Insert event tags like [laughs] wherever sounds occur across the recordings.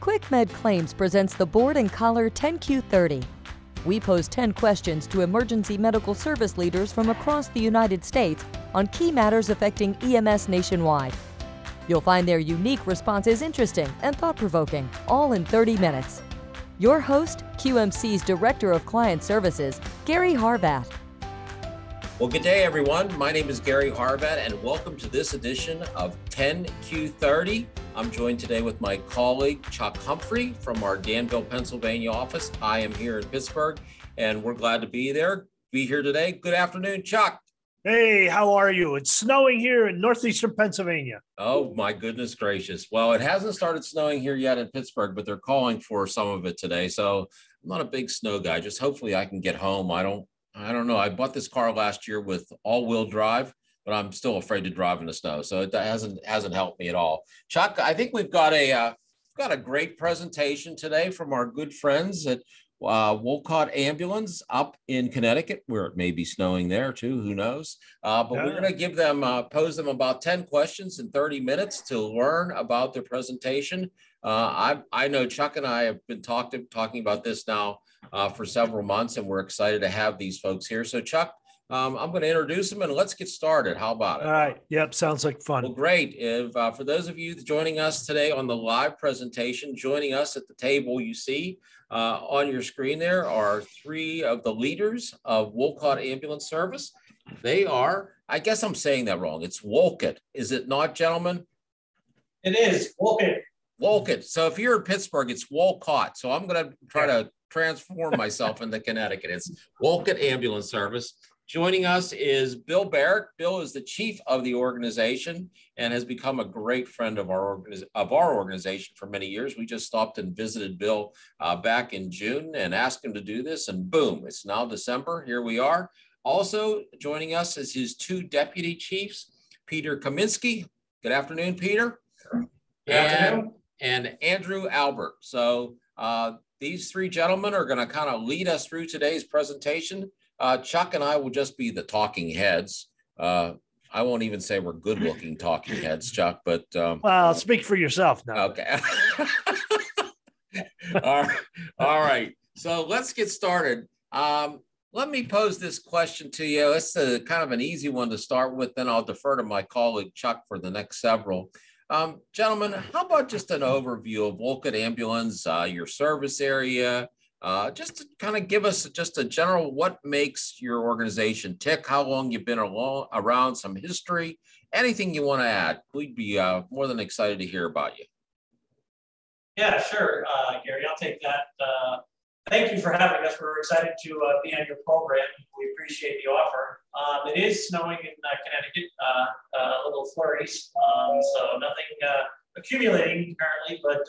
QuickMed Claims presents the board and collar 10Q30. We pose 10 questions to emergency medical service leaders from across the United States on key matters affecting EMS nationwide. You'll find their unique responses interesting and thought provoking, all in 30 minutes. Your host, QMC's Director of Client Services, Gary Harvat. Well, good day, everyone. My name is Gary Harvat, and welcome to this edition of 10Q30. I'm joined today with my colleague, Chuck Humphrey from our Danville, Pennsylvania office. I am here in Pittsburgh, and we're glad to be there, be here today. Good afternoon, Chuck. Hey, how are you? It's snowing here in northeastern Pennsylvania. Oh, my goodness gracious. Well, it hasn't started snowing here yet in Pittsburgh, but they're calling for some of it today. So I'm not a big snow guy. Just hopefully I can get home. I don't I don't know. I bought this car last year with all-wheel drive, but I'm still afraid to drive in the snow, so it hasn't hasn't helped me at all. Chuck, I think we've got a uh, got a great presentation today from our good friends at uh, Wolcott Ambulance up in Connecticut, where it may be snowing there too. Who knows? Uh, but yeah. we're going to give them uh, pose them about ten questions in thirty minutes to learn about their presentation. Uh, I I know Chuck and I have been talking talking about this now uh, for several months, and we're excited to have these folks here. So, Chuck, um, I'm going to introduce them and let's get started. How about it? All right. Yep. Sounds like fun. Well, great. If uh, for those of you joining us today on the live presentation, joining us at the table, you see uh, on your screen there are three of the leaders of Wolcott Ambulance Service. They are, I guess I'm saying that wrong. It's Wolcott, is it not, gentlemen? It is Wolcott. Wolcott. So if you're in Pittsburgh, it's Wolcott. So I'm going to try to transform myself into Connecticut. It's Wolcott Ambulance Service. Joining us is Bill Barrett. Bill is the chief of the organization and has become a great friend of our of our organization for many years. We just stopped and visited Bill uh, back in June and asked him to do this, and boom, it's now December. Here we are. Also joining us is his two deputy chiefs, Peter Kaminsky. Good afternoon, Peter. Good afternoon. And, and Andrew Albert. So uh, these three gentlemen are going to kind of lead us through today's presentation. Uh, Chuck and I will just be the talking heads. Uh, I won't even say we're good looking talking heads, Chuck, but. Um, well, speak for yourself now. Okay. [laughs] all, right. all right. So let's get started. Um, let me pose this question to you. It's a, kind of an easy one to start with, then I'll defer to my colleague Chuck for the next several. Um, gentlemen, how about just an overview of Wolcott Ambulance, uh, your service area, uh, just to kind of give us just a general what makes your organization tick, how long you've been along, around, some history, anything you want to add. We'd be uh, more than excited to hear about you. Yeah, sure, uh, Gary. I'll take that. Uh, thank you for having us. We're excited to uh, be on your program. We appreciate the offer. Um, it is snowing in uh, Connecticut, little flurries, um, so nothing accumulating currently, but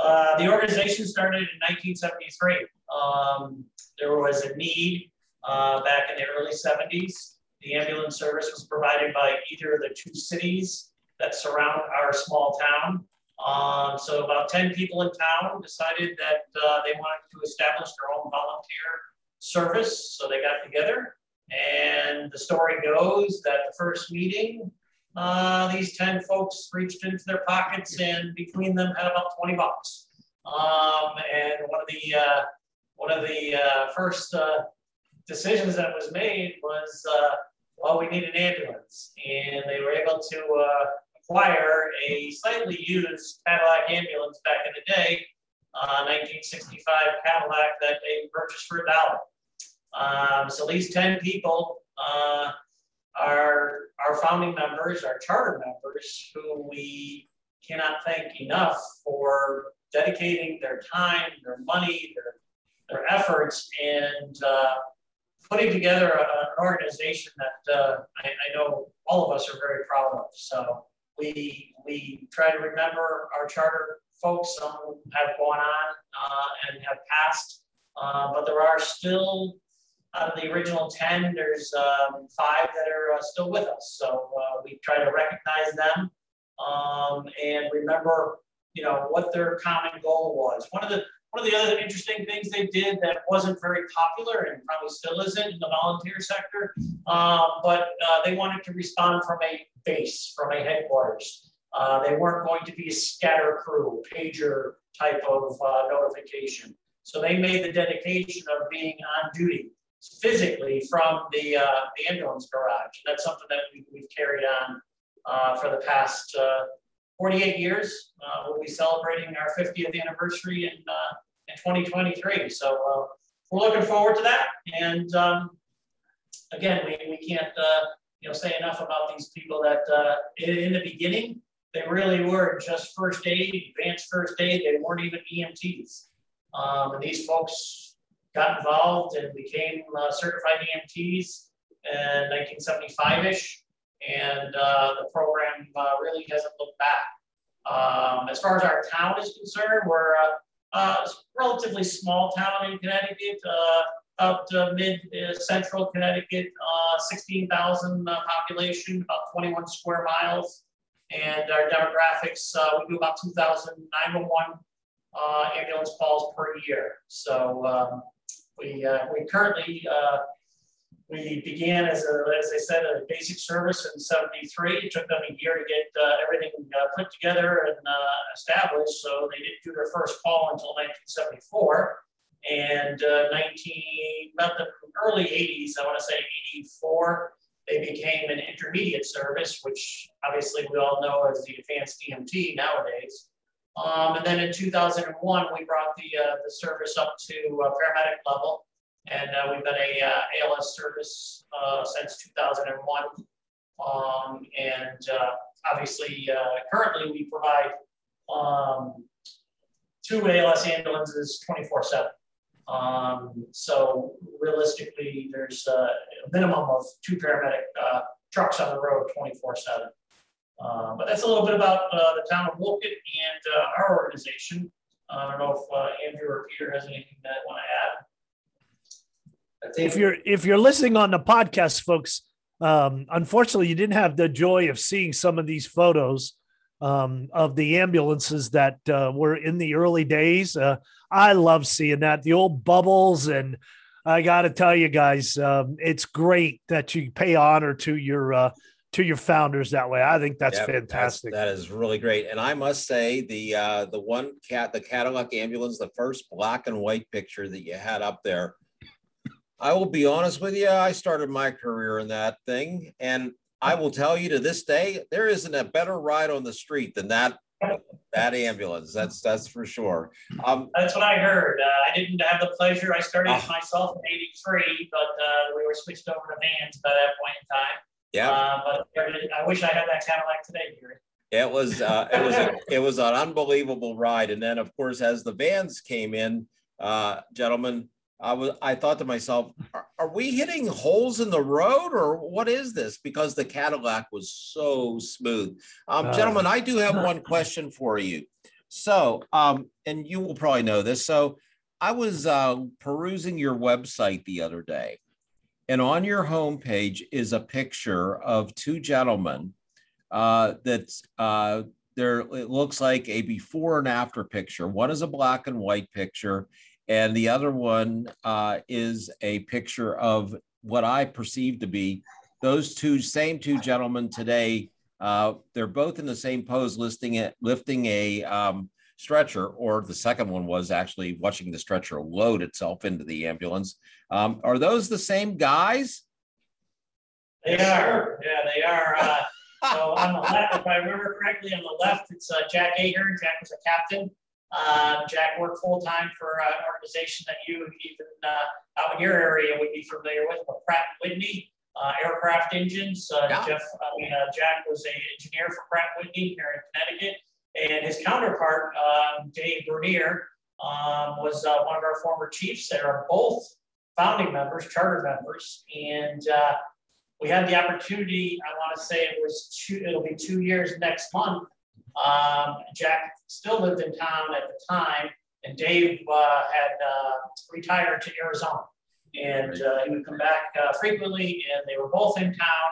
uh, uh, the organization started in 1973. Um, there was a need back in the early 70s. The ambulance service was provided by either of the two cities that surround our small town. Um, so about 10 people in town decided that they wanted to establish their own volunteer service. So they got together and the story goes that the first meeting, uh, these 10 folks reached into their pockets and between them had about 20 bucks. Um, and one of the, uh, one of the uh, first uh, decisions that was made was, uh, well, we need an ambulance. And they were able to uh, acquire a slightly used Cadillac ambulance back in the day, 1965 Cadillac that they purchased for a dollar. Um, so these 10 people are our founding members, our charter members, who we cannot thank enough for dedicating their time, their money, their, their efforts, and uh, putting together a, an organization that uh, I, I, know all of us are very proud of. So we, we try to remember our charter folks. Some have gone on uh, and have passed, uh, but there are still out of the original 10, there's um, five that are uh, still with us. So uh, we try to recognize them um, and remember, you know, what their common goal was. One of the one of the other interesting things they did that wasn't very popular and probably still isn't in the volunteer sector, um, but uh, they wanted to respond from a base, from a headquarters. Uh, they weren't going to be a scatter crew, pager type of uh, notification. So they made the dedication of being on duty physically from the, uh, the ambulance garage. That's something that we, we've carried on uh, for the past uh, 48 years. Uh, we'll be celebrating our 50th anniversary in, uh, in 2023. So we're looking forward to that. And um, again, we, we can't you know say enough about these people that in, in the beginning, they really were just first aid, advanced first aid. They weren't even EMTs. Um, and these folks got involved and became uh, certified EMTs in 1975-ish. And uh, the program uh, really hasn't looked back. Um, as far as our town is concerned, we're a, relatively small town in Connecticut, uh, up to mid-central uh, Connecticut, uh, 16,000 population, about 21 square miles. And our demographics, we do about 2,000 911 uh, ambulance calls per year. So um, we, uh, we currently, uh, we began as, a, as I said, a basic service in 73. It took them a year to get uh, everything uh, put together and uh, established. So they didn't do their first call until 1974. And 19, about the early 80s, I want to say 84, they became an intermediate service, which obviously we all know as the advanced EMT nowadays. Um, and then in 2001, we brought the, uh, the service up to uh, paramedic level. And uh, we've been a uh, ALS service uh, since 2001. Um, and obviously, currently we provide um, two ALS ambulances 24 7. Um, so realistically, there's a minimum of two paramedic trucks on the road 24 7. Uh, but that's a little bit about uh, the town of Wolcott and uh, our organization. I don't know if uh, Andrew or Peter has anything that want to add. If you're if you're listening on the podcast, folks, um, unfortunately, you didn't have the joy of seeing some of these photos um, of the ambulances that uh, were in the early days. I love seeing that the old bubbles and. I got to tell you guys, um, it's great that you pay honor to your to your founders that way. I think that's yep, fantastic. That's, that is really great. And I must say the uh, the one cat the Cadillac ambulance, the first black and white picture that you had up there. I will be honest with you, I started my career in that thing, and I will tell you to this day, there isn't a better ride on the street than that that ambulance. That's that's for sure. Um, that's what I heard. Uh, I didn't have the pleasure. I started uh, myself in '83, but uh, we were switched over to vans by that point in time. Yeah. Uh, but I wish I had that Cadillac today, Gary. It was uh, [laughs] it was a, it was an unbelievable ride, and then of course as the vans came in, uh, gentlemen, I was I thought to myself, are, are, we hitting holes in the road or what is this? Because the Cadillac was so smooth. Um, uh, gentlemen, I do have one question for you. So, um, and you will probably know this. So, I was uh, perusing your website the other day, and on your homepage is a picture of two gentlemen uh, that's uh, there. It looks like a before and after picture. One is a black and white picture, and the other one uh, is a picture of what I perceive to be those two same two gentlemen today. Uh, they're both in the same pose, listing it, lifting a um, stretcher, or the second one was actually watching the stretcher load itself into the ambulance. Um, are those the same guys? They are. Yeah, they are. Uh, so [laughs] on the left, if I remember correctly, on the left, it's uh, Jack Ahern. Jack was a captain. Uh, Jack worked full time for uh, an organization that you even uh, out in your area would be familiar with, but Pratt and Whitney. Uh, aircraft engines. Uh, yeah. Jeff, I mean, Jack was an engineer for Pratt Whitney here in Connecticut. And his counterpart, um, Dave Bernier, um, was uh, one of our former chiefs that are both founding members, charter members. And uh, we had the opportunity, I want to say it was two, it'll be two years next month. Um, Jack still lived in town at the time, and Dave uh, had uh, retired to Arizona. And uh, he would come back uh, frequently, and they were both in town.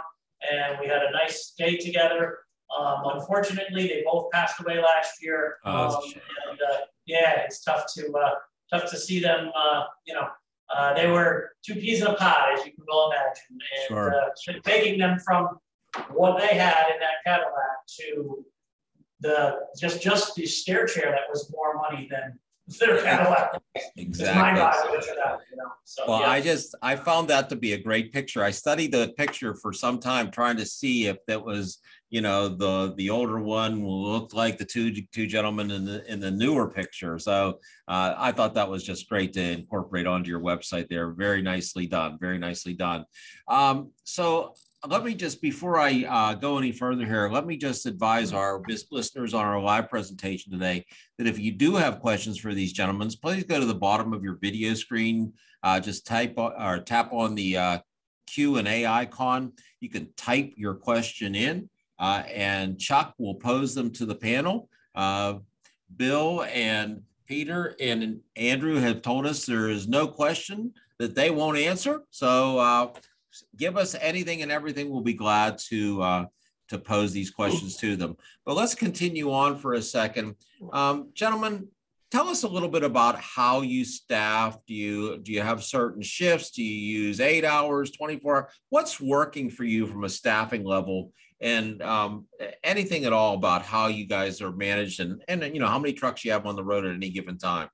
And we had a nice day together. Um, unfortunately, they both passed away last year. Oh, um, and, uh, yeah, it's tough to uh, tough to see them. Uh, you know, uh, they were two peas in a pod, as you can well imagine, and sure. Uh, taking them from what they had in that Cadillac to the just just the stair chair that was more money than [laughs] their Cadillac. Exactly. That, you know? so, well, yeah. I just I found that to be a great picture. I studied the picture for some time, trying to see if that was you know the the older one looked like the two two gentlemen in the in the newer picture. So uh, I thought that was just great to incorporate onto your website there. Very nicely done. Very nicely done. Um, so let me just before I uh, go any further here, let me just advise our listeners on our live presentation today that if you do have questions for these gentlemen, please go to the bottom of your video screen. Uh, just type or tap on the uh, Q and A icon. You can type your question in, uh, and Chuck will pose them to the panel. Uh, Bill and Peter and Andrew have told us there is no question that they won't answer. So uh, give us anything and everything. We'll be glad to uh, to pose these questions to them. But let's continue on for a second, um, gentlemen. Tell us a little bit about how you staff. Do you do you have certain shifts? Do you use eight hours, twenty four? What's working for you from a staffing level? And um, anything at all about how you guys are managed, and and you know how many trucks you have on the road at any given time.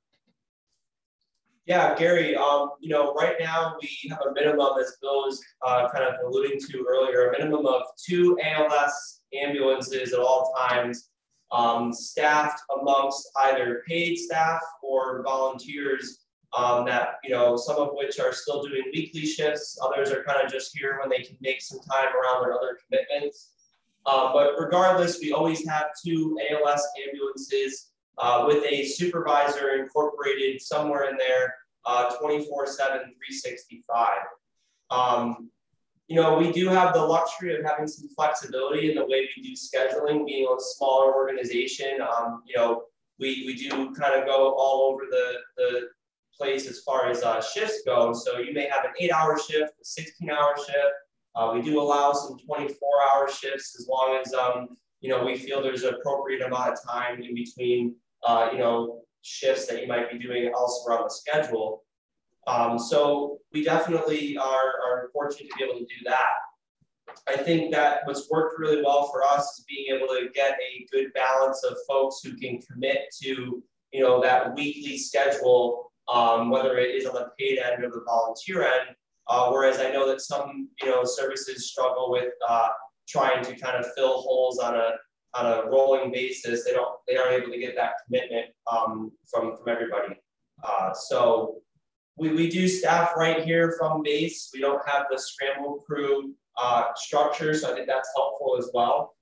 Yeah, Gary, um, you know, right now we have a minimum, as Bill was uh, kind of alluding to earlier, a minimum of two ALS ambulances at all times, um, staffed amongst either paid staff or volunteers um, that, you know, some of which are still doing weekly shifts. Others are kind of just here when they can make some time around their other commitments. Uh, but regardless, we always have two ALS ambulances uh, with a supervisor incorporated somewhere in there uh, 24 7, 365. Um, you know, we do have the luxury of having some flexibility in the way we do scheduling, being a smaller organization. Um, you know, we, we do kind of go all over the, the place as far as uh, shifts go. So you may have an eight hour shift, a 16 hour shift. Uh, we do allow some 24 hour shifts as long as, um, you know, we feel there's an appropriate amount of time in between uh, you know, shifts that you might be doing elsewhere on the schedule. Um, so we definitely are, are fortunate to be able to do that. I think that what's worked really well for us is being able to get a good balance of folks who can commit to, you know, that weekly schedule, um, whether it is on the paid end or the volunteer end. Uh, whereas I know that some, you know, services struggle with uh, trying to kind of fill holes on a on a rolling basis. They don't they aren't able to get that commitment um, from from everybody. Uh, so we, we do staff right here from base. We don't have the scramble crew uh, structure, so I think that's helpful as well.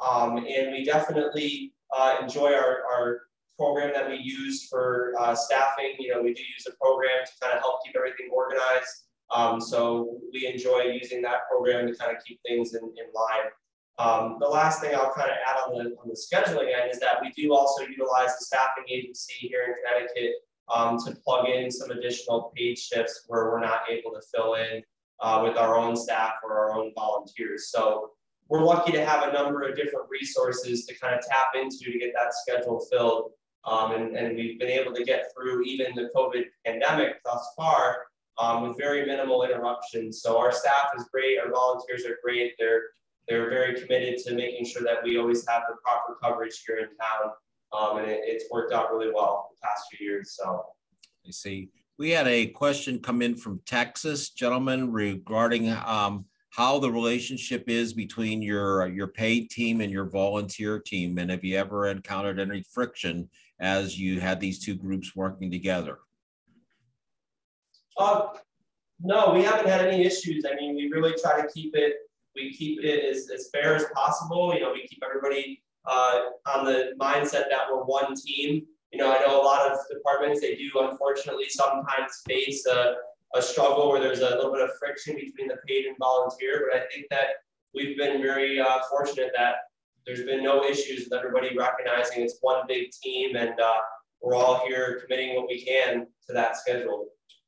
Um, and we definitely uh, enjoy our, our program that we use for uh, staffing. You know, we do use a program to kind of help keep everything organized. Um, so we enjoy using that program to kind of keep things in, in line. Um, the last thing I'll kind of add on the, on the scheduling end is that we do also utilize the staffing agency here in Connecticut um, to plug in some additional paid shifts where we're not able to fill in uh, with our own staff or our own volunteers. So we're lucky to have a number of different resources to kind of tap into to get that schedule filled. Um, and, and we've been able to get through even the COVID pandemic thus far um, with very minimal interruptions. So our staff is great, our volunteers are great. They're they're very committed to making sure that we always have the proper coverage here in town. Um, and it, it's worked out really well the past few years. So I see. We had a question come in from Texas, gentlemen, regarding um, how the relationship is between your your paid team and your volunteer team, and have you ever encountered any friction as you had these two groups working together? Uh, no, we haven't had any issues. I mean, we really try to keep it we keep it as, as fair as possible. You know, we keep everybody uh, on the mindset that we're one team. You know, I know a lot of departments, they do unfortunately sometimes face a, a struggle where there's a little bit of friction between the paid and volunteer, but I think that we've been very uh, fortunate that there's been no issues with everybody recognizing it's one big team and uh, we're all here committing what we can to that schedule.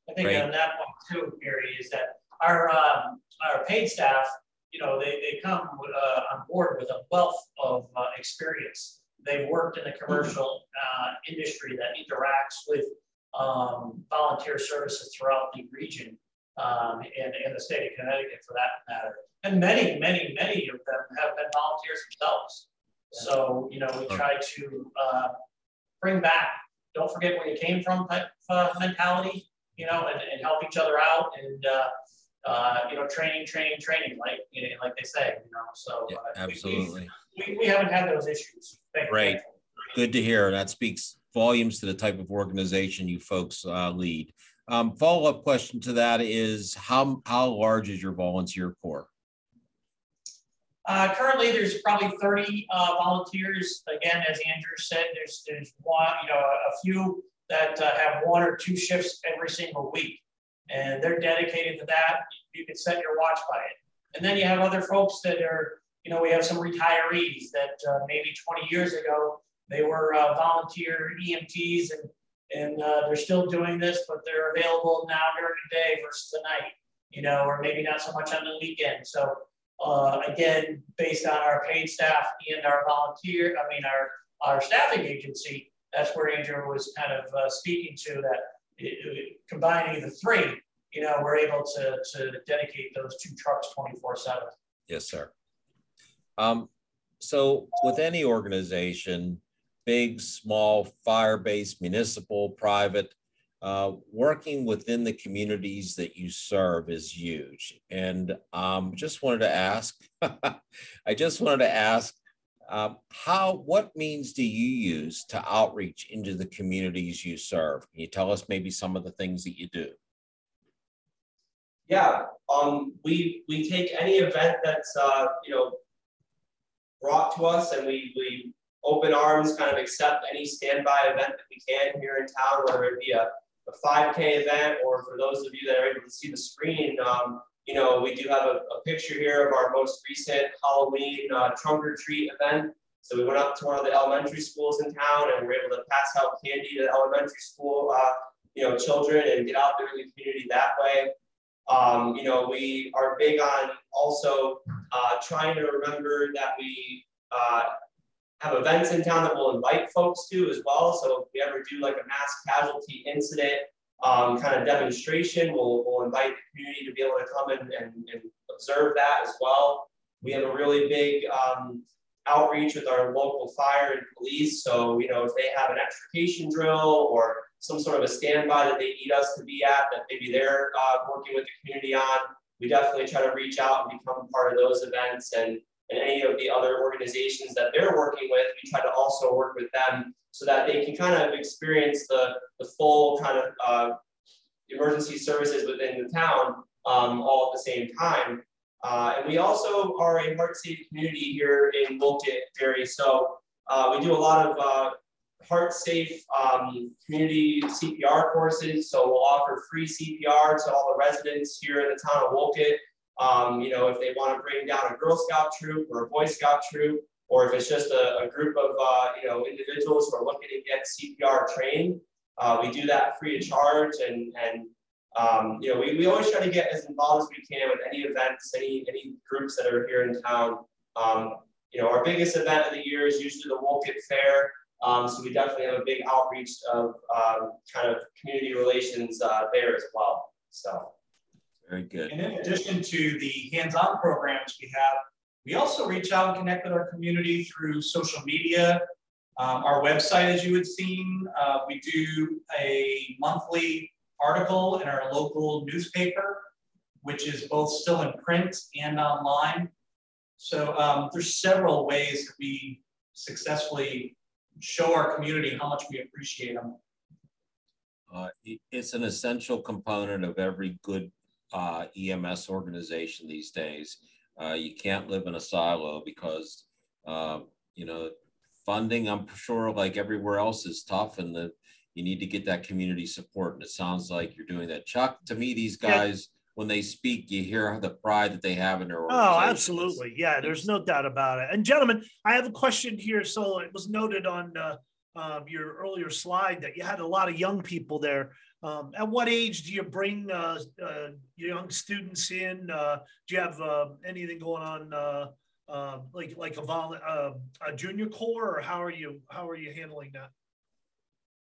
I think on that point too, Gary, is that our um, our paid staff you know, they, they come uh, on board with a wealth of uh, experience. They've worked in the commercial uh, industry that interacts with um, volunteer services throughout the region um, and, and the state of Connecticut for that matter. And many, many, many of them have been volunteers themselves. So, you know, we try to uh, bring back, don't forget where you came from type uh, mentality, you know, and, and help each other out and, uh, uh, you know, training, training, training, like, you know, like they say, you know, so. Yeah, uh, absolutely. We, we haven't had those issues. Thank- Great. Good to hear. That speaks volumes to the type of organization you folks uh, lead. Um, follow-up question to that is how, how large is your volunteer corps? Uh, currently, there's probably 30 uh, volunteers. Again, as Andrew said, there's there's one, you know, a, a few that uh, have one or two shifts every single week, and they're dedicated to that. You can set your watch by it. And then you have other folks that are, you know, we have some retirees that uh, maybe 20 years ago they were uh, volunteer EMTs, and and uh, they're still doing this, but they're available now during the day versus the night, you know, or maybe not so much on the weekend. So uh, again, based on our paid staff and our volunteer, I mean, our, our staffing agency, that's where Andrew was kind of uh, speaking to that it, it, combining the three, you know, we're able to, to dedicate those two trucks 24 seven. Yes, sir. Um, so with any organization, big, small, fire-based, municipal, private, uh, working within the communities that you serve is huge. And um, just wanted to ask, [laughs] I just wanted to ask, um, how, what means do you use to outreach into the communities you serve? Can you tell us maybe some of the things that you do? Yeah, um, we we take any event that's uh, you know brought to us, and we we open arms kind of accept any standby event that we can here in town, whether it be a, a 5K event or for those of you that are able to see the screen, um, you know, we do have a, a, picture here of our most recent Halloween uh, trunk or treat event. So we went up to one of the elementary schools in town and we were able to pass out candy to the elementary school, uh, you know, children and get out there in the community that way. Um, you know, we are big on also uh, trying to remember that we uh, have events in town that we'll invite folks to as well. So if we ever do like a mass casualty incident um, kind of demonstration, we'll, we'll invite the community to be able to come and, and, and observe that as well. We have a really big um, outreach with our local fire and police. So, you know, if they have an extrication drill or some sort of a standby that they need us to be at that maybe they're uh, working with the community on, we definitely try to reach out and become part of those events and and any of the other organizations that they're working with, we try to also work with them so that they can kind of experience the, the full kind of uh, emergency services within the town um, all at the same time. Uh, and we also are a heart safe community here in Wolcott, Gary. So uh, we do a lot of uh, heart safe um, community CPR courses. So we'll offer free CPR to all the residents here in the town of Wolcott. Um, you know, if they want to bring down a Girl Scout troop or a Boy Scout troop, or if it's just a, a group of, uh, you know, individuals who are looking to get CPR trained, uh, we do that free of charge. And, and um, you know, we, we always try to get as involved as we can with any events, any, any groups that are here in town. Um, you know, our biggest event of the year is usually the Wolcott Fair. Um, so we definitely have a big outreach of um, kind of community relations uh, there as well. So. Very good. And in addition to the hands-on programs we have, we also reach out and connect with our community through social media. Um, our website, as you had seen, uh, we do a monthly article in our local newspaper, which is both still in print and online. So um, there's several ways that we successfully show our community how much we appreciate them. Uh, it's an essential component of every good uh, EMS organization these days. Uh, you can't live in a silo because, uh, you know, funding, I'm sure, like everywhere else, is tough and the, you need to get that community support. And it sounds like you're doing that. Chuck, to me, these guys, yeah. when they speak, you hear the pride that they have in their Oh, absolutely. Yeah, there's no doubt about it. And gentlemen, I have a question here. So it was noted on uh, uh, your earlier slide that you had a lot of young people there. Um, at what age do you bring uh, uh, young students in? Uh, do you have uh, anything going on, uh, uh, like like a, vol- a junior corps, or how are you how are you handling that?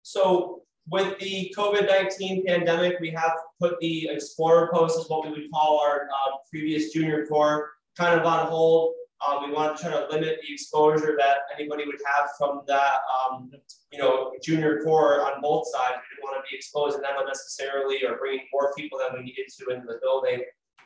So with the COVID nineteen pandemic, we have put the Explorer post, is what we would call our previous junior corps, kind of on hold. Um, we want to try to limit the exposure that anybody would have from that, um, you know, junior core on both sides. We didn't want to be exposing them unnecessarily or bringing more people than we needed to into the building.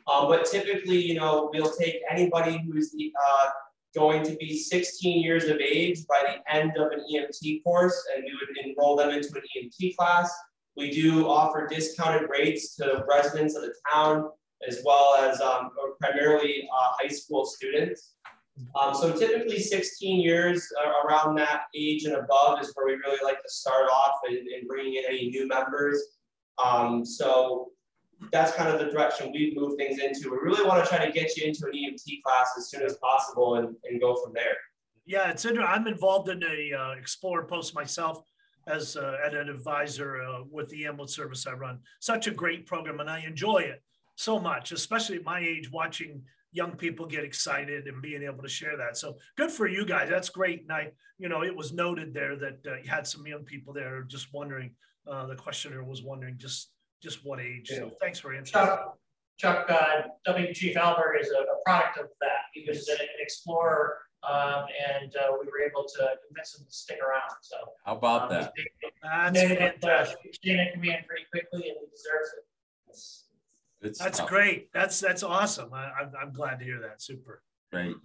Um, but typically, you know, we'll take anybody who's uh, going to be 16 years of age by the end of an EMT course, and we would enroll them into an EMT class. We do offer discounted rates to residents of the town, as well as um, primarily uh, high school students. Um, so typically 16 years uh, around that age and above is where we really like to start off and, and bringing in any new members. Um, so that's kind of the direction we've moved things into. We really want to try to get you into an EMT class as soon as possible and, and go from there. Yeah, it's interesting. I'm involved in a uh, Explorer post myself as uh, an advisor uh, with the ambulance service I run. Such a great program, and I enjoy it so much, especially at my age, watching young people get excited and being able to share that. So good for you guys. That's great. And I, you know, it was noted there that uh, you had some young people there just wondering. Uh, the questioner was wondering just just what age. Yeah. So thanks for answering. Chuck, Chuck uh, W. Chief Albert is a, a, product of that. He was an explorer, um, and uh, we were able to convince him to stick around. So how about um, that? That's fantastic. It came in pretty quickly, and he deserves it. It's that's great. That's that's awesome. I, am I'm, I'm glad to hear that. Super. Great.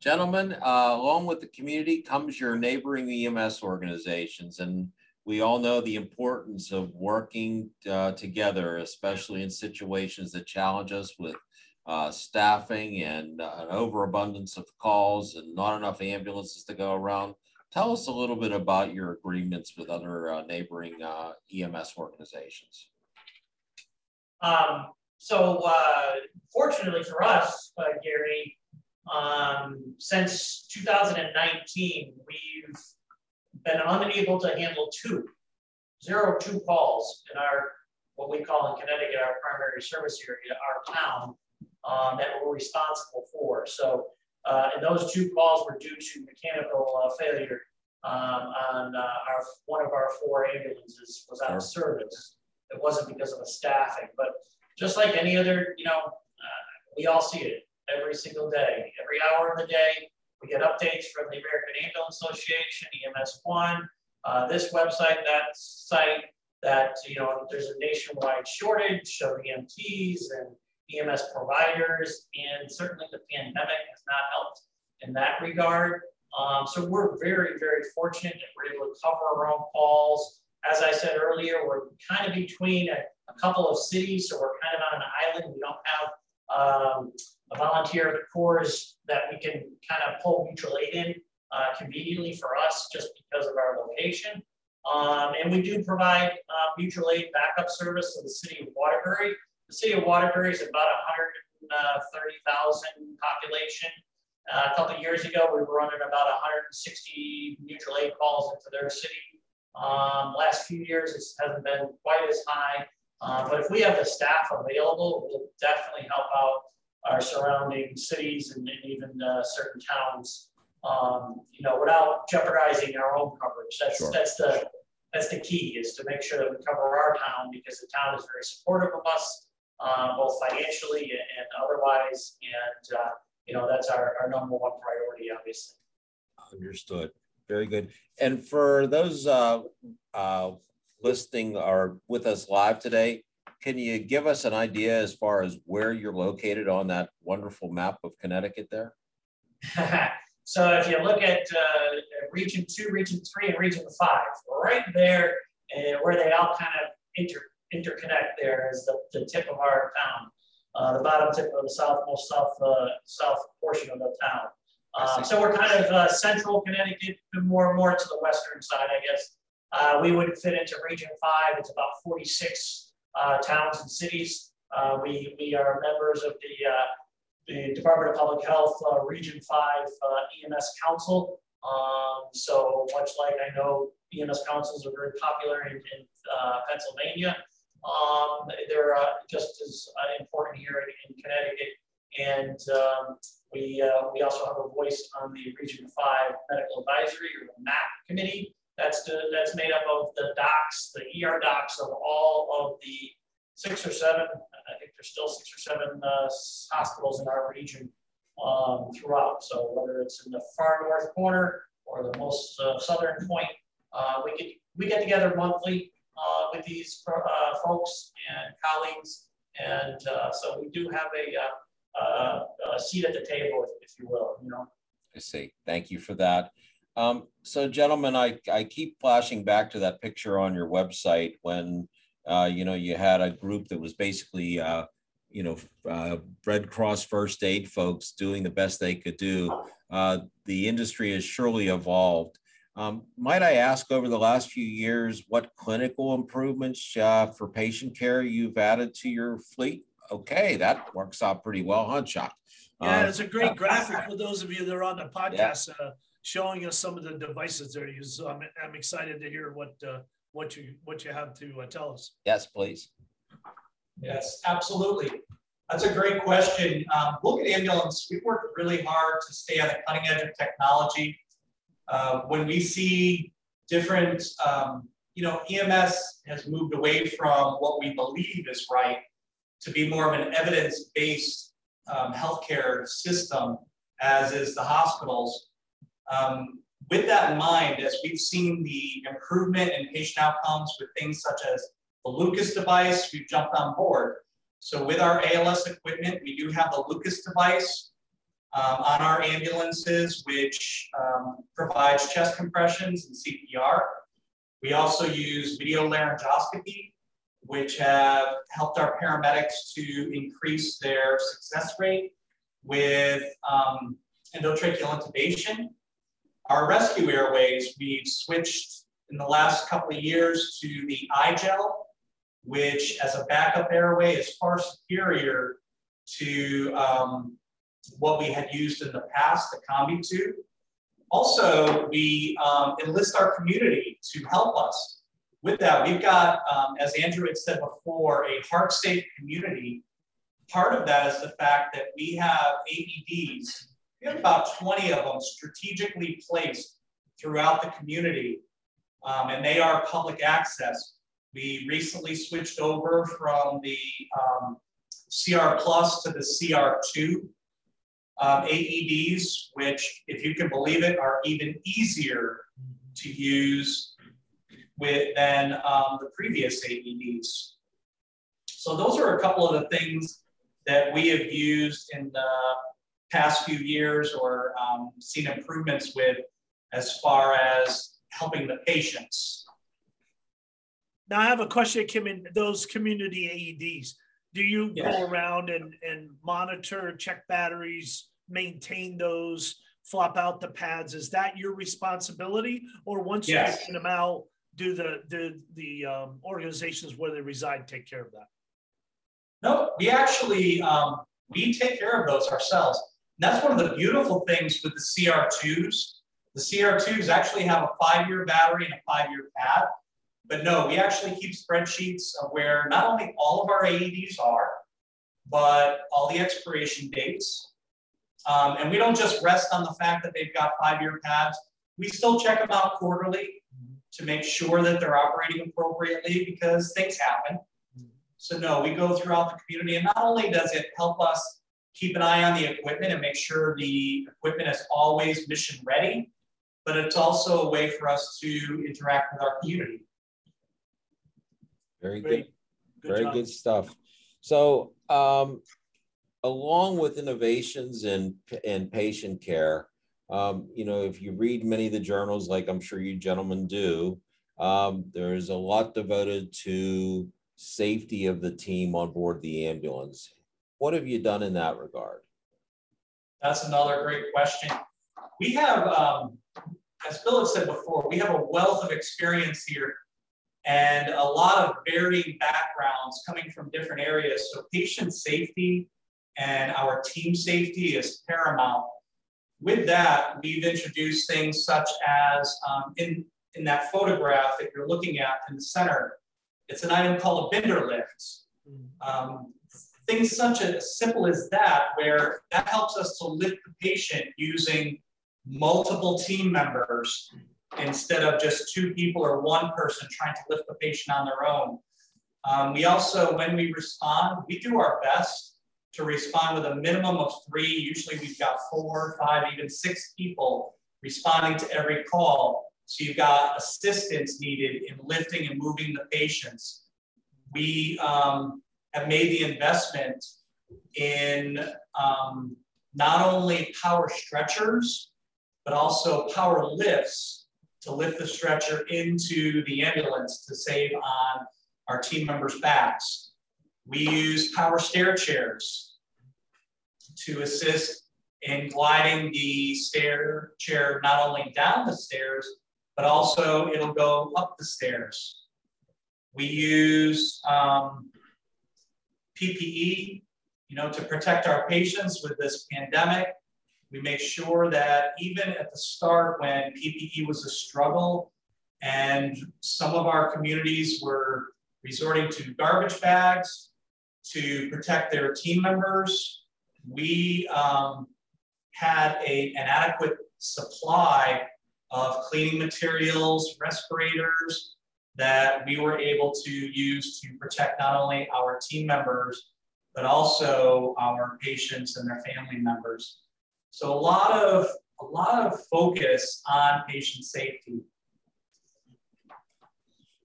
Gentlemen, uh, along with the community comes your neighboring EMS organizations. And we all know the importance of working uh, together, especially in situations that challenge us with uh, staffing and uh, an overabundance of calls and not enough ambulances to go around. Tell us a little bit about your agreements with other uh, neighboring uh, EMS organizations. Um, so uh, fortunately for us, Gary, um, since 2019, we've been unable to handle two, zero two calls in our, what we call in Connecticut, our primary service area, our town, um, that we're responsible for. So, uh, and those two calls were due to mechanical uh, failure um, on uh, our one of our four ambulances was out of service. It wasn't because of a staffing, but just like any other, you know, uh, we all see it every single day, every hour of the day. We get updates from the American Ambulance Association, EMS One, uh, this website, that site, that you know there's a nationwide shortage of EMTs and EMS providers, and certainly the pandemic has not helped in that regard. Um, so we're very, very fortunate that we're able to cover our own calls. As I said earlier, we're kind of between a, a couple of cities, so we're kind of on an island. We don't have um, a volunteer corps that we can kind of pull mutual aid in uh, conveniently for us just because of our location. Um, and we do provide uh, mutual aid backup service to the city of Waterbury. The city of Waterbury is about 130,000 uh, population. Uh, a couple years ago, we were running about 160 mutual aid calls into their city. Um, last few years, it hasn't been quite as high. Uh, but if we have the staff available, we'll definitely help out our surrounding cities and, and even uh, certain towns, um, you know, without jeopardizing our own coverage. That's sure. that's the that's the key is to make sure that we cover our town because the town is very supportive of us, uh, both financially and, otherwise. And uh, you know, that's our, our number one priority, obviously. Understood. Very good. And for those uh, uh, listening are with us live today, can you give us an idea as far as where you're located on that wonderful map of Connecticut there? [laughs] so if you look at uh, region two, region three, and region five, right there uh, where they all kind of inter interconnect there is the, the tip of our town, uh, the bottom tip of the southmost south, uh, south portion of the town. Um, so we're kind of uh, central Connecticut, but more more to the western side, I guess. Uh, we would fit into region five. It's about 46 uh, towns and cities. Uh, we, we are members of the, uh, the Department of Public Health uh, Region 5 uh, EMS Council. Um, so much like I know EMS councils are very popular in, in Pennsylvania, um, they're just as important here in, in Connecticut. And um, we, we also have a voice on the Region 5 Medical Advisory or the MAP committee. That's the, that's made up of the docs, the ER docs of all of the six or seven, I think there's still six or seven uh, hospitals in our region. um, throughout. So whether it's in the far north corner or the most uh, southern point, uh, we get we get together monthly uh, with these uh, folks and colleagues, and uh, so we do have a, a, seat at the table, if, if, you will. You know. I see. Thank you for that. Um, so, gentlemen, I I keep flashing back to that picture on your website when you know you had a group that was basically you know, uh, Red Cross first aid folks doing the best they could do. Uh, the industry has surely evolved. Um, might I ask over the last few years what clinical improvements uh, for patient care you've added to your fleet? Okay, that works out pretty well, huh, Chuck? Yeah, uh, it's a great graphic for those of you that are on the podcast, yeah. Showing us some of the devices they're using. So I'm, I'm excited to hear what uh, what you what you have to uh, tell us. Yes, please. Yes, absolutely. That's a great question. Um, Wolcott ambulance. We've worked really hard to stay on the cutting edge of technology. Uh, when we see different, um, you know, EMS has moved away from what we believe is right to be more of an evidence-based um, healthcare system, as is the hospitals. Um, with that in mind, as we've seen the improvement in patient outcomes with things such as the Lucas device, we've jumped on board. So with our ALS equipment, we do have the Lucas device um, on our ambulances, which um, provides chest compressions and CPR. We also use video laryngoscopy, which have helped our paramedics to increase their success rate with um, endotracheal intubation. Our rescue airways, we've switched in the last couple of years to the iGel, which as a backup airway is far superior to um, what we had used in the past, the combi tube. Also, we um, enlist our community to help us with that. We've got, um, as Andrew had said before, a heart safe community. Part of that is the fact that we have AEDs. We have about 20 of them strategically placed throughout the community, um, and they are public access. We recently switched over from the um, CR Plus to the CR2 um, AEDs, which, if you can believe it, are even easier to use with than um, the previous AEDs. So those are a couple of the things that we have used in the past few years or um, seen improvements with as far as helping the patients. Now I have a question, Kim, in those community AEDs. Do you yes. go around and, and monitor, check batteries, maintain those, flop out the pads? Is that your responsibility? Or once yes. you get them out, do the the the um, organizations where they reside take care of that? No, we actually um, we take care of those ourselves. And that's one of the beautiful things with the CR2s. The CR2s actually have a five-year battery and a five-year pad. But no, we actually keep spreadsheets of where not only all of our AEDs are, but all the expiration dates. Um, and we don't just rest on the fact that they've got five-year pads. We still check them out quarterly to make sure that they're operating appropriately because things happen. So no, we go throughout the community and not only does it help us keep an eye on the equipment and make sure the equipment is always mission ready, but it's also a way for us to interact with our community. Very good. good Very job. good stuff. So, um, along with innovations in, in patient care, um, you know, if you read many of the journals, like I'm sure you gentlemen do, um, there's a lot devoted to safety of the team on board the ambulance. What have you done in that regard? That's another great question. We have, um, as Bill had said before, we have a wealth of experience here and a lot of varying backgrounds coming from different areas. So patient safety and our team safety is paramount. With that, we've introduced things such as um, in, in that photograph that you're looking at in the center, it's an item called a Binder lift. Um, things such as simple as that, where that helps us to lift the patient using multiple team members instead of just two people or one person trying to lift the patient on their own. Um, we also, when we respond, we do our best to respond with a minimum of three. Usually we've got four, five, even six people responding to every call. So you've got assistance needed in lifting and moving the patients. We um, have made the investment in um, not only power stretchers, but also power lifts to lift the stretcher into the ambulance to save on our team members' backs. We use power stair chairs to assist in gliding the stair chair not only down the stairs, but also it'll go up the stairs. We use um, PPE, you know, to protect our patients with this pandemic. We make sure that even at the start when PPE was a struggle and some of our communities were resorting to garbage bags to protect their team members, we um, had a, an adequate supply of cleaning materials, respirators that we were able to use to protect not only our team members, but also our patients and their family members. So a lot of, a lot of focus on patient safety.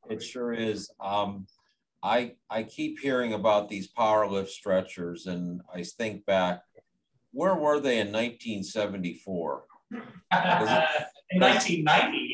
It sure is. Um, I I keep hearing about these power lift stretchers, and I think back, where were they in 1974? [laughs] in 1990, even.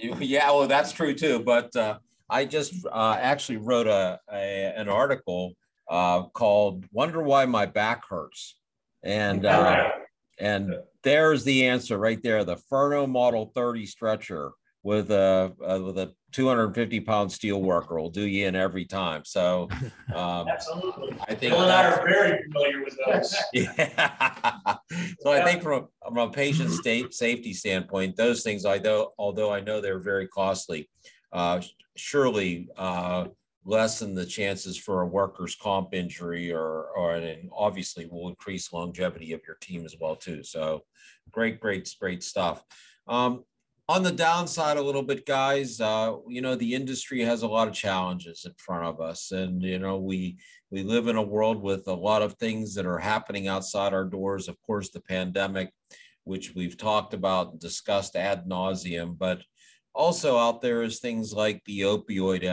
[laughs] Yeah, well, that's true too. But uh, I just uh, actually wrote a, a an article uh, called "Wonder Why My Back Hurts," and uh, and there's the answer right there: the Ferno Model 30 stretcher with a uh, with a 250 pound steel worker will do you in every time. So [laughs] um, absolutely, I think Bill and I are very familiar with those. [laughs] Yeah. so I think from from a patient state safety standpoint, those things I know, although I know they're very costly, uh, surely uh, lessen the chances for a workers' comp injury, or or and obviously will increase longevity of your team as well too. So great, great, great stuff. Um, on the downside a little bit guys uh, you know the industry has a lot of challenges in front of us. And you know we we live in a world with a lot of things that are happening outside our doors. Of course the pandemic which we've talked about and discussed ad nauseum but also out there is things like the opioid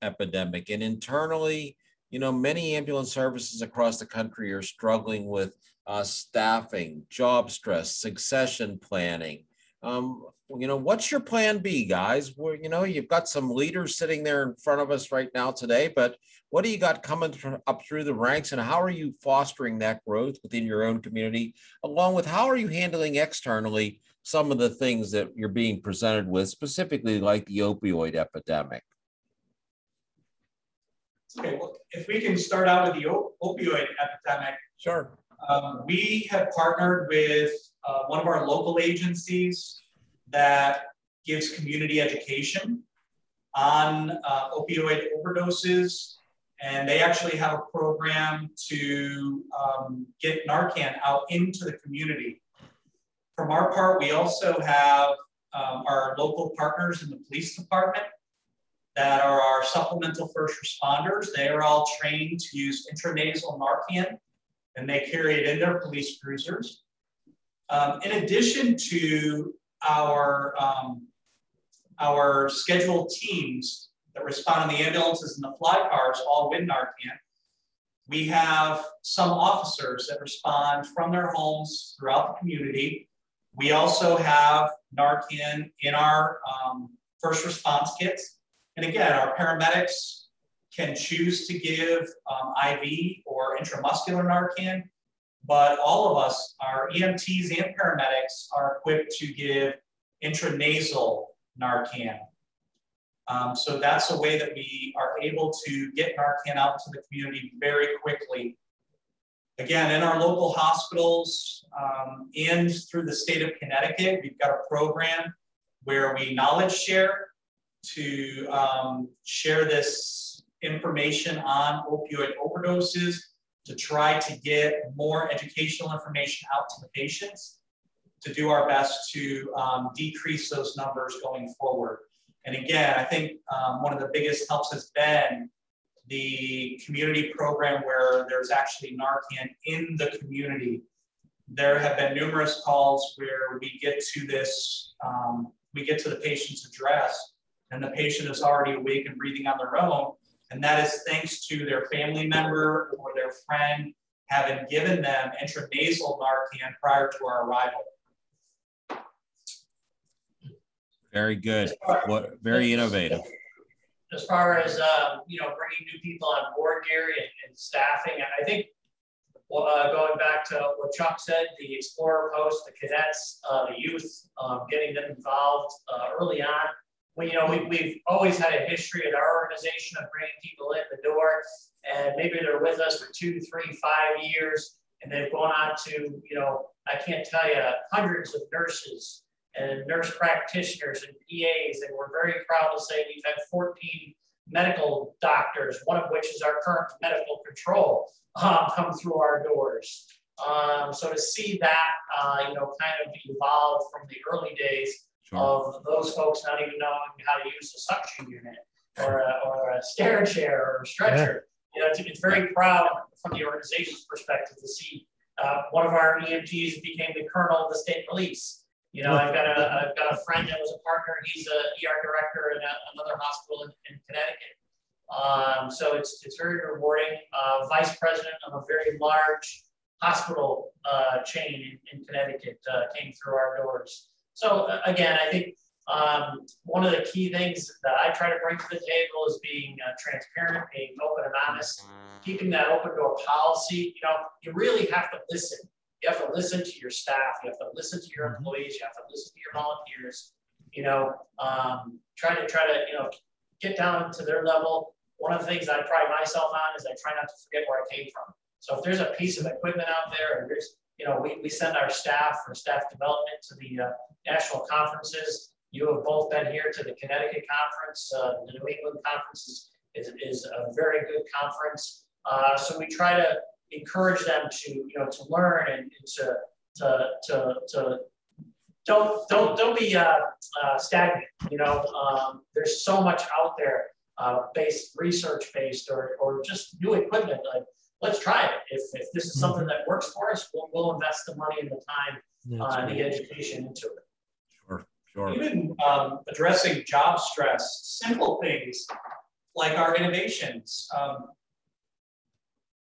epidemic. And internally you know many ambulance services across the country are struggling with uh, staffing job stress succession planning. Um, you know, what's your plan B, guys? Well, you know, you've got some leaders sitting there in front of us right now today, but what do you got coming up through the ranks and how are you fostering that growth within your own community? Along with how are you handling externally some of the things that you're being presented with, specifically like the opioid epidemic? Okay, well, if we can start out with the op opioid epidemic. Sure. Um, we have partnered with uh, one of our local agencies that gives community education on uh, opioid overdoses. And they actually have a program to um, get Narcan out into the community. From our part, we also have um, our local partners in the police department that are our supplemental first responders. They are all trained to use intranasal Narcan and they carry it in their police cruisers. Um, in addition to our, um, our scheduled teams that respond in the ambulances and the fly cars, all with Narcan, we have some officers that respond from their homes throughout the community. We also have Narcan in our um, first response kits. And again, our paramedics can choose to give um, IV or intramuscular Narcan, but all of us, our EMTs and paramedics, are equipped to give intranasal Narcan. Um, so that's a way that we are able to get Narcan out to the community very quickly. Again, in our local hospitals um, and through the state of Connecticut, we've got a program where we knowledge share to um, share this information on opioid overdoses to try to get more educational information out to the patients to do our best to um, decrease those numbers going forward. And again, I think um, one of the biggest helps has been the community program where there's actually Narcan in the community. There have been numerous calls where we get to this, um, we get to the patient's address and the patient is already awake and breathing on their own. And that is thanks to their family member or their friend having given them intranasal Narcan prior to our arrival. Very good. What very innovative. As far as um, you know, bringing new people on board, Gary, and, and staffing, I think well, uh, going back to what Chuck said, the Explorer Post, the cadets, uh, the youth, um, getting them involved uh, early on. We, you know, we, we've always had a history at our organization of bringing people in the door, and maybe they're with us for two, three, five years, and they've gone on to, you know, I can't tell you, hundreds of nurses and nurse practitioners and PAs, and we're very proud to say we've had 14 medical doctors, one of which is our current medical control, um, come through our doors. Um, so to see that, uh, you know, kind of evolve from the early days sure. of those folks not even knowing how to use a suction unit or a, or a stair chair or a stretcher, yeah. you know, it's, it's very proud from the organization's perspective to see uh, one of our EMTs became the colonel of the state police. You know, I've got a I've got a friend that was a partner. He's a ER director in a, another hospital in, in Connecticut. Um, so it's it's very rewarding. Uh, vice president of a very large hospital uh, chain in, in Connecticut uh, came through our doors. So again, I think um, one of the key things that I try to bring to the table is being uh, transparent, being open and honest, keeping that open door policy. You know, you really have to listen you have to listen to your staff. You have to listen to your mm-hmm. employees. You have to listen to your volunteers. You know, um, try to try to you know get down to their level. One of the things I pride myself on is I try not to forget where I came from. So if there's a piece of equipment out there, and there's you know we, we send our staff for staff development to the uh, national conferences. You have both been here to the Connecticut conference. Uh, the New England conference is, is, a very good conference. Uh, so we try to encourage them to you know to learn and, and to, to to to don't don't don't be uh, uh, stagnant. You know, um, there's so much out there, uh, based research based or or just new equipment. Like, let's try it. If, if this is something that works for us, we'll, we'll invest the money and the time, uh, and the education into it. Sure, sure. Even um, addressing job stress, simple things like our innovations. Um,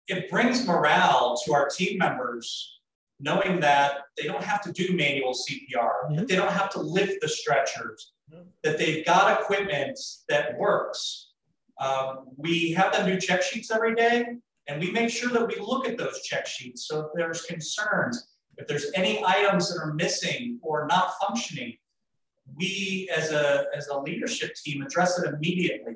it brings morale to our team members knowing that they don't have to do manual CPR, that they don't have to lift the stretchers, that they've got equipment that works. Um, we have them do check sheets every day, and we make sure that we look at those check sheets. So if there's concerns, if there's any items that are missing or not functioning, we as a, as a leadership team address it immediately.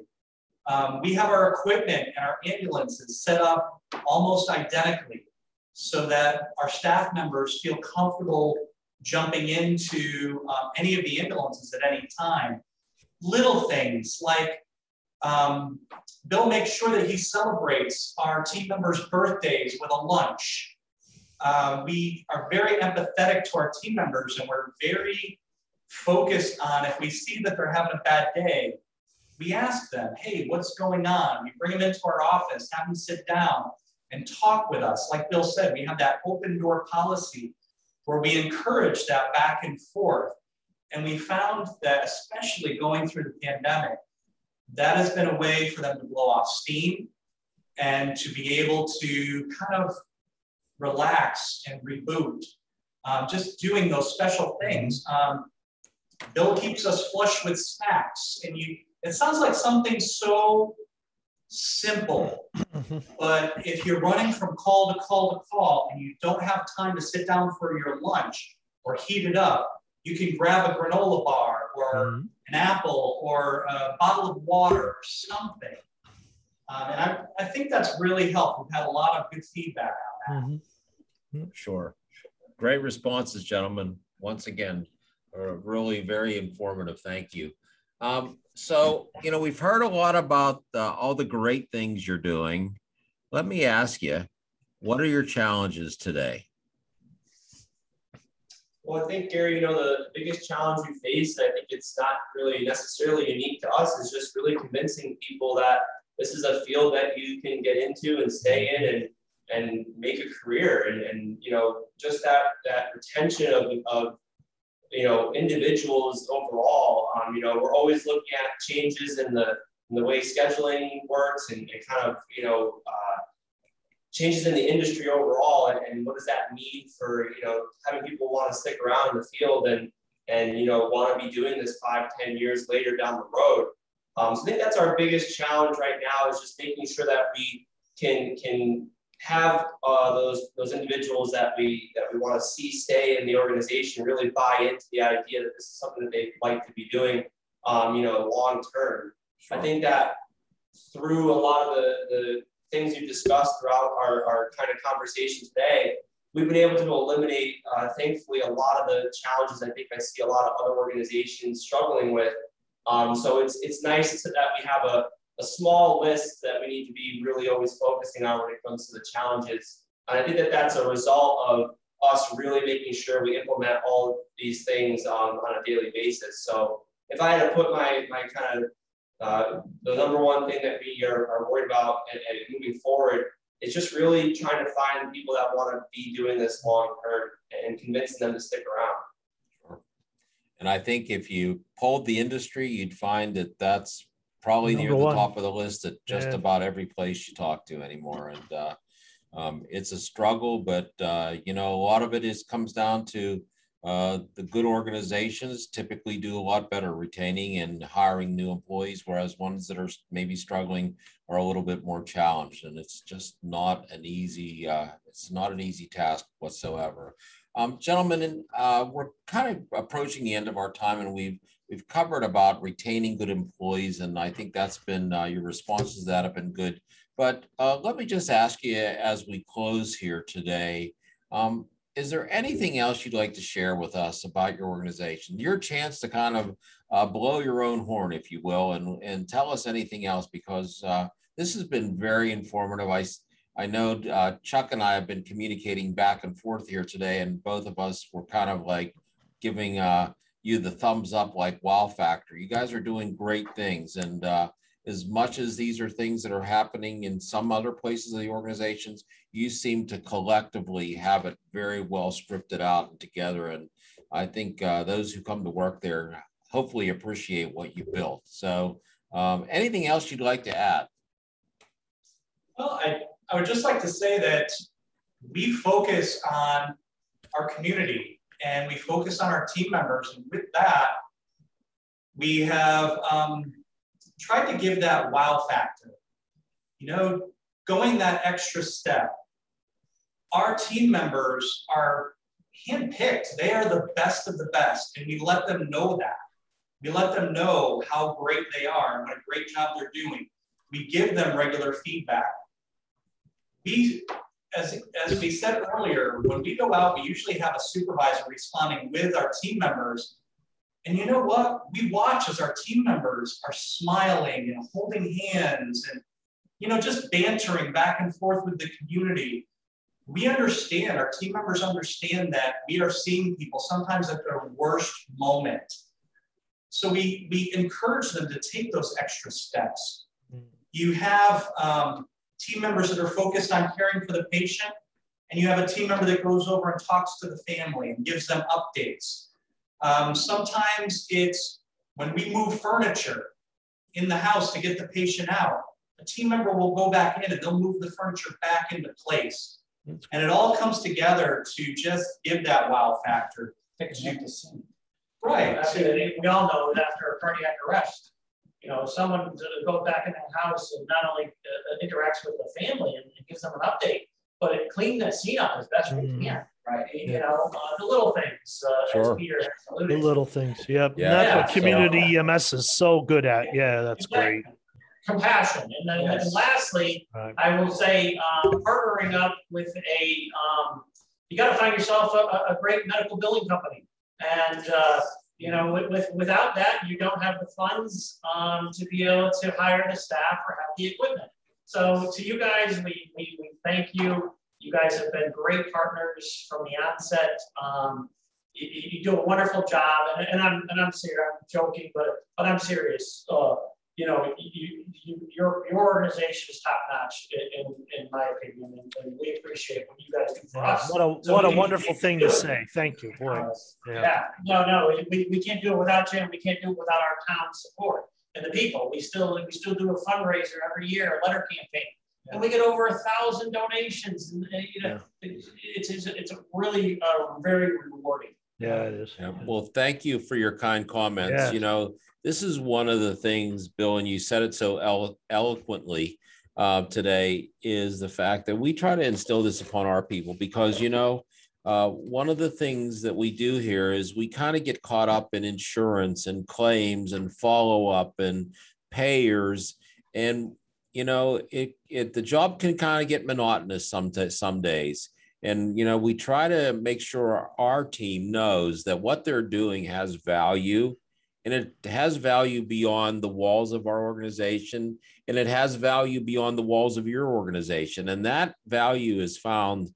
Um, we have our equipment and our ambulances set up almost identically so that our staff members feel comfortable jumping into um, any of the ambulances at any time. Little things like um, Bill makes sure that he celebrates our team members' birthdays with a lunch. Uh, we are very empathetic to our team members and we're very focused on if we see that they're having a bad day, we ask them, hey, what's going on? We bring them into our office, have them sit down and talk with us. Like Bill said, we have that open door policy where we encourage that back and forth. And we found that, especially going through the pandemic, that has been a way for them to blow off steam and to be able to kind of relax and reboot. Um, just doing those special things. Um, Bill keeps us flush with snacks, and you it sounds like something so simple, but if you're running from call to call to call and you don't have time to sit down for your lunch or heat it up, you can grab a granola bar or mm-hmm. An apple or a bottle of water or something. Um, and I, I think that's really helped. We've had a lot of good feedback on that. Mm-hmm. Sure. Great responses, gentlemen. Once again, uh, really very informative. Thank you. Um, so, you know, we've heard a lot about uh, all the great things you're doing. Let me ask you, what are your challenges today? Well, I think, Gary, you know, the biggest challenge we face, I think it's not really necessarily unique to us, is just really convincing people that this is a field that you can get into and stay in and and make a career. And, and you know just that that retention of, of you know individuals overall um, you know we're always looking at changes in the in the way scheduling works and, and kind of you know uh, changes in the industry overall and, and what does that mean for you know having people want to stick around in the field and and you know want to be doing this five ten years later down the road um, so i think that's our biggest challenge right now is just making sure that we can can have uh, those those individuals that we that we want to see stay in the organization really buy into the idea that this is something that they'd like to be doing um, you know long term sure. i think that through a lot of the the things you've discussed throughout our, our kind of conversation today, we've been able to eliminate, uh, thankfully, a lot of the challenges I think I see a lot of other organizations struggling with. Um, so it's it's nice that we have a, a small list that we need to be really always focusing on when it comes to the challenges. And I think that that's a result of us really making sure we implement all these things on, on a daily basis. So if I had to put my, my kind of uh, the number one thing that we are, are worried about and, and, moving forward is just really trying to find people that want to be doing this long term and convincing them to stick around. Sure. And I think if you polled the industry, you'd find that that's probably number near the one. top of the list at just yeah. about every place you talk to anymore. And uh, um, it's a struggle, but uh, you know, a lot of it is comes down to uh, the good organizations typically do a lot better retaining and hiring new employees, whereas ones that are maybe struggling are a little bit more challenged. And it's just not an easy, uh, it's not an easy task whatsoever. Um, gentlemen, uh, we're kind of approaching the end of our time, and we've we've covered about retaining good employees, and I think that's been uh, your responses to that have been good. But uh, let me just ask you as we close here today. Um, is there anything else you'd like to share with us about your organization? Your chance to kind of uh, blow your own horn, if you will, and, and tell us anything else because uh, this has been very informative. I, I know uh, Chuck and I have been communicating back and forth here today, and both of us were kind of like giving uh, you the thumbs up like wow factor. You guys are doing great things. And uh, as much as these are things that are happening in some other places of the organizations, you seem to collectively have it very well scripted out and together. And I think uh, those who come to work there hopefully appreciate what you built. So um, anything else you'd like to add? Well, I, I would just like to say that we focus on our community and we focus on our team members. And with that, we have um, tried to give that wow factor. You know, going that extra step. Our team members are handpicked. They are the best of the best, and we let them know that. We let them know how great they are and what a great job they're doing. We give them regular feedback. We, as, as we said earlier, when we go out, we usually have a supervisor responding with our team members and you know what? We watch as our team members are smiling and holding hands and, you know, just bantering back and forth with the community. We understand, our team members understand that we are seeing people sometimes at their worst moment. So we, we encourage them to take those extra steps. You have um, team members that are focused on caring for the patient, and you have a team member that goes over and talks to the family and gives them updates um, sometimes it's when we move furniture in the house to get the patient out, a team member will go back in and they'll move the furniture back into place. And it all comes together to just give that wow factor. Right. we all know that after a cardiac arrest, you know, someone goes back in the house and not only uh, interacts with the family and, and, gives them an update, but it cleans that scene up as best mm. we can right? You know, uh, the little things. Uh, sure. The little things. Yep. Yeah. That's yeah. what community so, EMS is so good at. Yeah, that's exactly. great. Compassion. And then yes. and lastly, right. I will say um, partnering up with a, um, you got to find yourself a, a, great medical billing company. And, uh, you know, with, with, without that, you don't have the funds um, to be able to hire the staff or have the equipment. So to you guys, we, we, we thank you. You guys have been great partners from the onset. Um, you, you, do a wonderful job, and, and, I'm and I'm serious. I'm joking, but but I'm serious. Uh, you know, you, you, your, your organization is top notch in, in my opinion, and, and we appreciate what you guys do for us. What a So what a we- wonderful thing to say. Thank you, boy. Yeah. Yeah, no, no, we, we can't do it without you, and we can't do it without our town support and the people. We still, we still do a fundraiser every year, a letter campaign. And we get over a thousand donations and, uh, you know, it's, it's, it's, it's a really, uh, very rewarding. Yeah, it is. Yeah, well, thank you for your kind comments. Yes. You know, this is one of the things, Bill, and you said it so elo- eloquently uh, today, is the fact that we try to instill this upon our people because, you know, uh, one of the things that we do here is we kind of get caught up in insurance and claims and follow up and payers. And, you know, it, it, the job can kind of get monotonous some, t- some days. And, you know, we try to make sure our team knows that what they're doing has value and it has value beyond the walls of our organization and it has value beyond the walls of your organization. And that value is found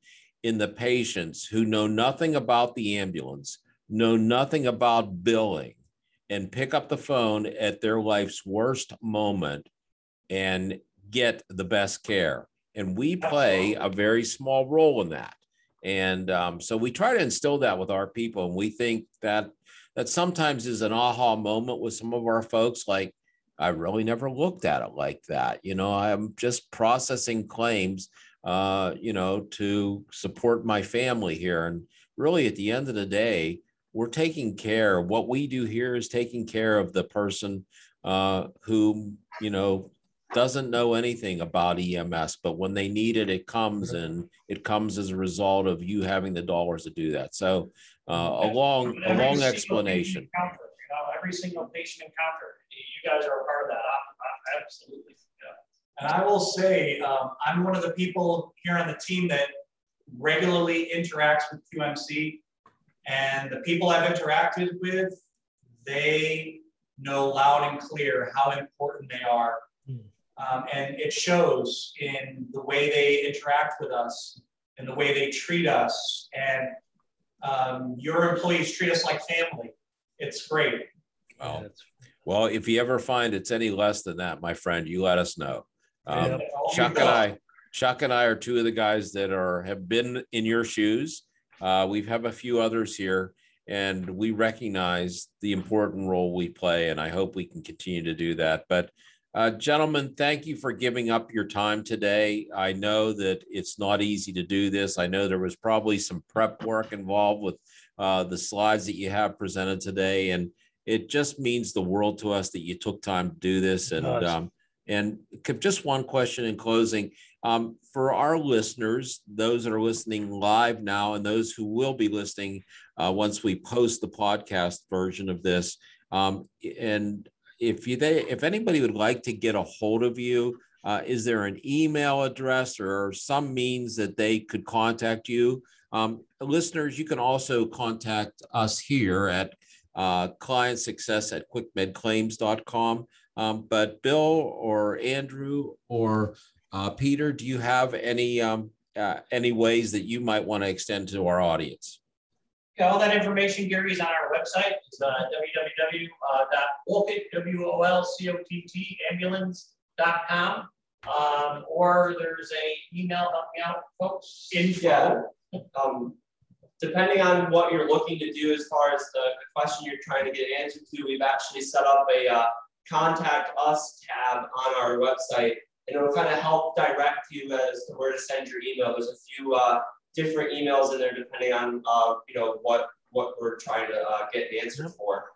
in the patients who know nothing about the ambulance, know nothing about billing, and pick up the phone at their life's worst moment and get the best care. And we play a very small role in that. And um, so we try to instill that with our people. And we think that that sometimes is an aha moment with some of our folks, like, I really never looked at it like that. You know, I'm just processing claims, uh, you know, to support my family here. And really, at the end of the day, we're taking care. What we do here is taking care of the person uh, who, you know, doesn't know anything about EMS, but when they need it, it comes and it comes as a result of you having the dollars to do that. So uh, a long, a long explanation. encounter, You know, every single patient encounter, you guys are a part of that, absolutely. Yeah. And I will say, um, I'm one of the people here on the team that regularly interacts with QMC. And the people I've interacted with, they know loud and clear how important they are. Hmm. Um, and it shows in the way they interact with us and the way they treat us. And um, your employees treat us like family. It's great. Well, well, if you ever find it's any less than that, my friend, you let us know. Um. Oh, Chuck and. I, Chuck and I are two of the guys that are have been in your shoes. Uh, we have a few others here, and we recognize the important role we play, and I hope we can continue to do that. But, uh, gentlemen, thank you for giving up your time today. I know that it's not easy to do this. I know there was probably some prep work involved with uh, the slides that you have presented today, and it just means the world to us that you took time to do this. And um, and just one question in closing. Um, for our listeners, those that are listening live now and those who will be listening uh, once we post the podcast version of this, um, and if you they, if anybody would like to get a hold of you, uh, is there an email address or some means that they could contact you? Um, listeners, you can also contact us here at uh, client success at quickmedclaims.com. Um, but Bill or Andrew or uh, Peter, do you have any um, uh, any ways that you might want to extend to our audience? Yeah, all that information, Gary, is on our website. It's uh, www.wolcott, W-O-L-C-O-T-T, Um, or there's a email, help me out, folks, info. Yeah. Um, depending on what you're looking to do as far as the the question you're trying to get answered to, we've actually set up a uh, contact us tab on our website. And it'll kind of help direct you as to where to send your email. There's a few uh, different emails in there depending on uh, you know what what we're trying to uh, get an answer for.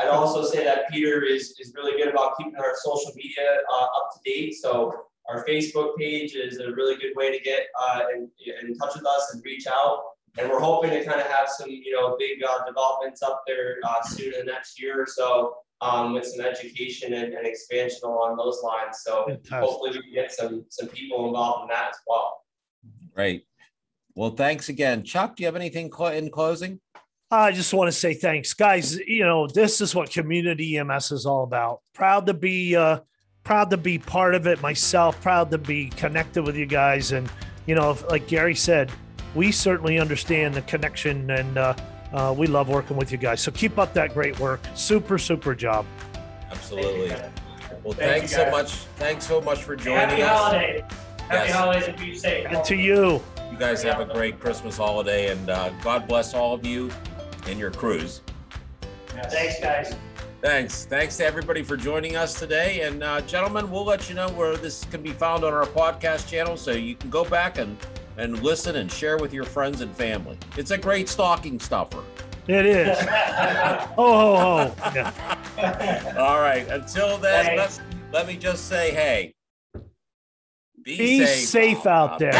I'd also say that Peter is, is really good about keeping our social media uh, up to date. So our Facebook page is a really good way to get uh, in, in touch with us and reach out. And we're hoping to kind of have some, you know, big uh, developments up there uh, soon in the next year or so um, with some education and, and expansion along those lines. So Fantastic. hopefully we can get some some people involved in that as well. Great. Well, thanks again. Chuck, do you have anything clo- in closing? I just want to say thanks, guys. You know, this is what community EMS is all about. Proud to be, uh, proud to be part of it myself. Proud to be connected with you guys, and you know, like Gary said, we certainly understand the connection, and uh, uh, we love working with you guys. So keep up that great work. Super, super job. Absolutely. Well, Thank thanks so much. Thanks so much for joining us. Happy us. holiday. Happy Yes. holidays and be safe. And to you. You guys have a great Christmas holiday, and uh, God bless all of you and your crews. Yes. Thanks, guys. Thanks. Thanks to everybody for joining us today. And uh, gentlemen, we'll let you know where this can be found on our podcast channel so you can go back and, and listen and share with your friends and family. It's a great stocking stuffer. It is. [laughs] Ho, ho, ho. Yeah. [laughs] All right. Until then, let, let me just say, hey, Be safe out there.